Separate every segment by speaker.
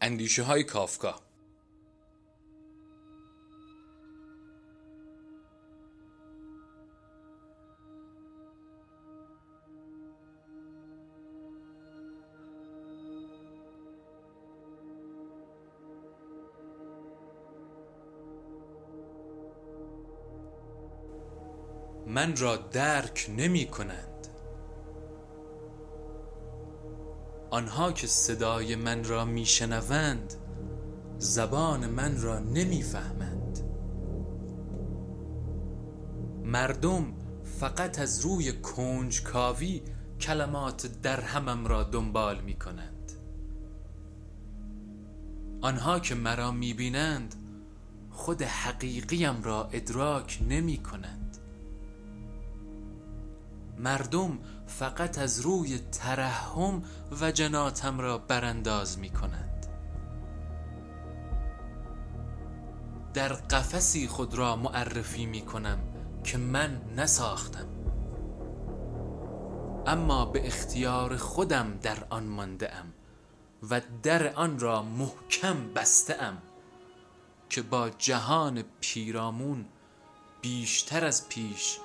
Speaker 1: اندیشه های کافکا من را درک نمی کنند. آنها که صدای من را میشنوند زبان من را نمی‌فهمند مردم فقط از روی کنجکاوی کلمات درهمم را دنبال می کنند. آنها که مرا می بینند خود حقیقیم را ادراک نمی کنند. مردم فقط از روی ترحم و جناتم را برانداز می کنند در قفسی خود را معرفی می کنم که من نساختم. اما به اختیار خودم در آن مانده ام و در آن را محکم بسته ام که با جهان پیرامون بیشتر از پیش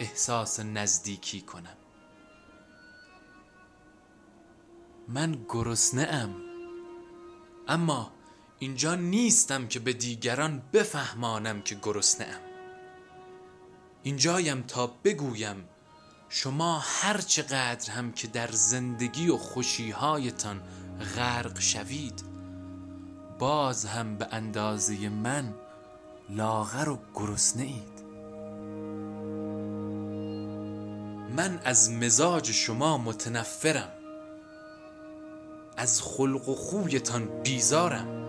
Speaker 1: احساس نزدیکی کنم. من گرسنه ام اما اینجا نیستم که به دیگران بفهمانم که گرسنه ام اینجایم تا بگویم شما هر چقدر هم که در زندگی و خوشیهایتان غرق شوید باز هم به اندازه من لاغر و گرسنه اید من از مزاج شما متنفرم. از خلق و خویتان بیزارم.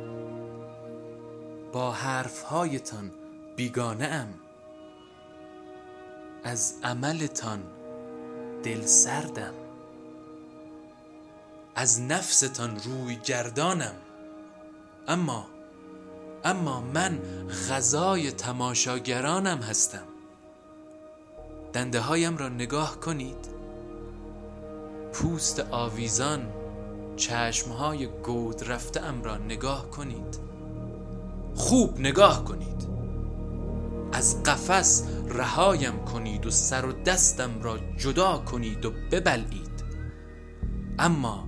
Speaker 1: با حرفهایتان بیگانه ام از عملتان دل سردم. از نفستان روی گردانم. اما اما من غذای تماشاگرانم هستم. دنده هایم را نگاه کنید. پوست آویزان چشمهای گود رفته ام را نگاه کنید. خوب نگاه کنید. از قفس رهایم کنید و سر و دستم را جدا کنید و ببلید اما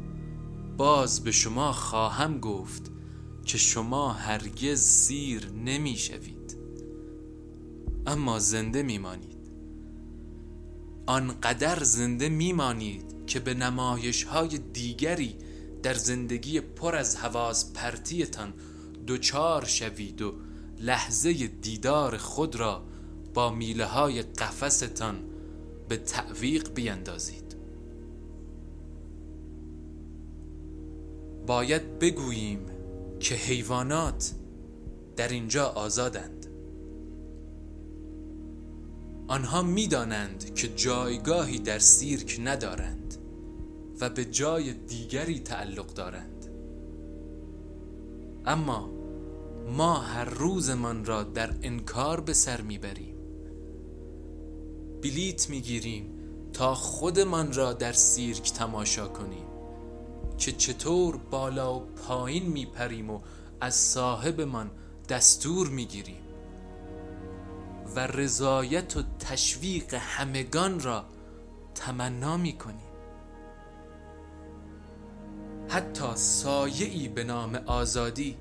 Speaker 1: باز به شما خواهم گفت که شما هرگز سیر نمی شوید. اما زنده میمانید آنقدر زنده میمانید که به نمایش های دیگری در زندگی پر از حواس پرتیتان دوچار شوید و لحظه دیدار خود را با میله های قفستان به تعویق بیندازید. باید بگوییم که حیوانات در اینجا آزادند. آنها می‌دانند که جایگاهی در سیرک ندارند و به جای دیگری تعلق دارند. اما ما هر روزمان را در انکار به سر می‌بریم. بلیت می‌گیریم تا خودمان را در سیرک تماشا کنیم که چطور بالا و پایین میپریم و از صاحبمان دستور می‌گیریم. و رضایت و تشویق همگان را تمنا می کنیم حتی سایعی به نام آزادی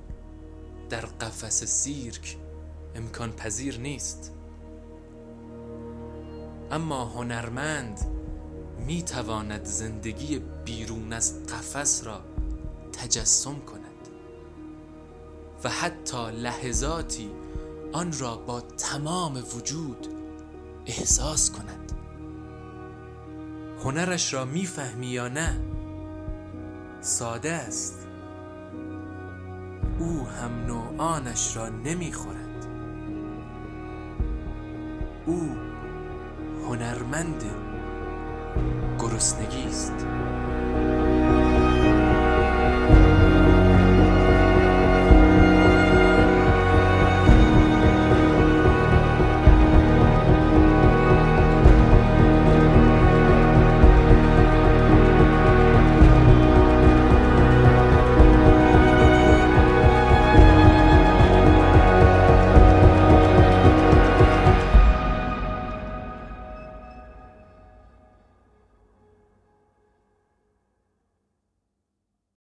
Speaker 1: در قفس سیرک امکان پذیر نیست. اما هنرمند می تواند زندگی بیرون از قفس را تجسم کند و حتی لحظاتی آن را با تمام وجود احساس کند. هنرش را می‌فهمی یا نه؟ ساده است. او هم نوعانش را نمی‌خورد. او هنرمند گرسنگی است.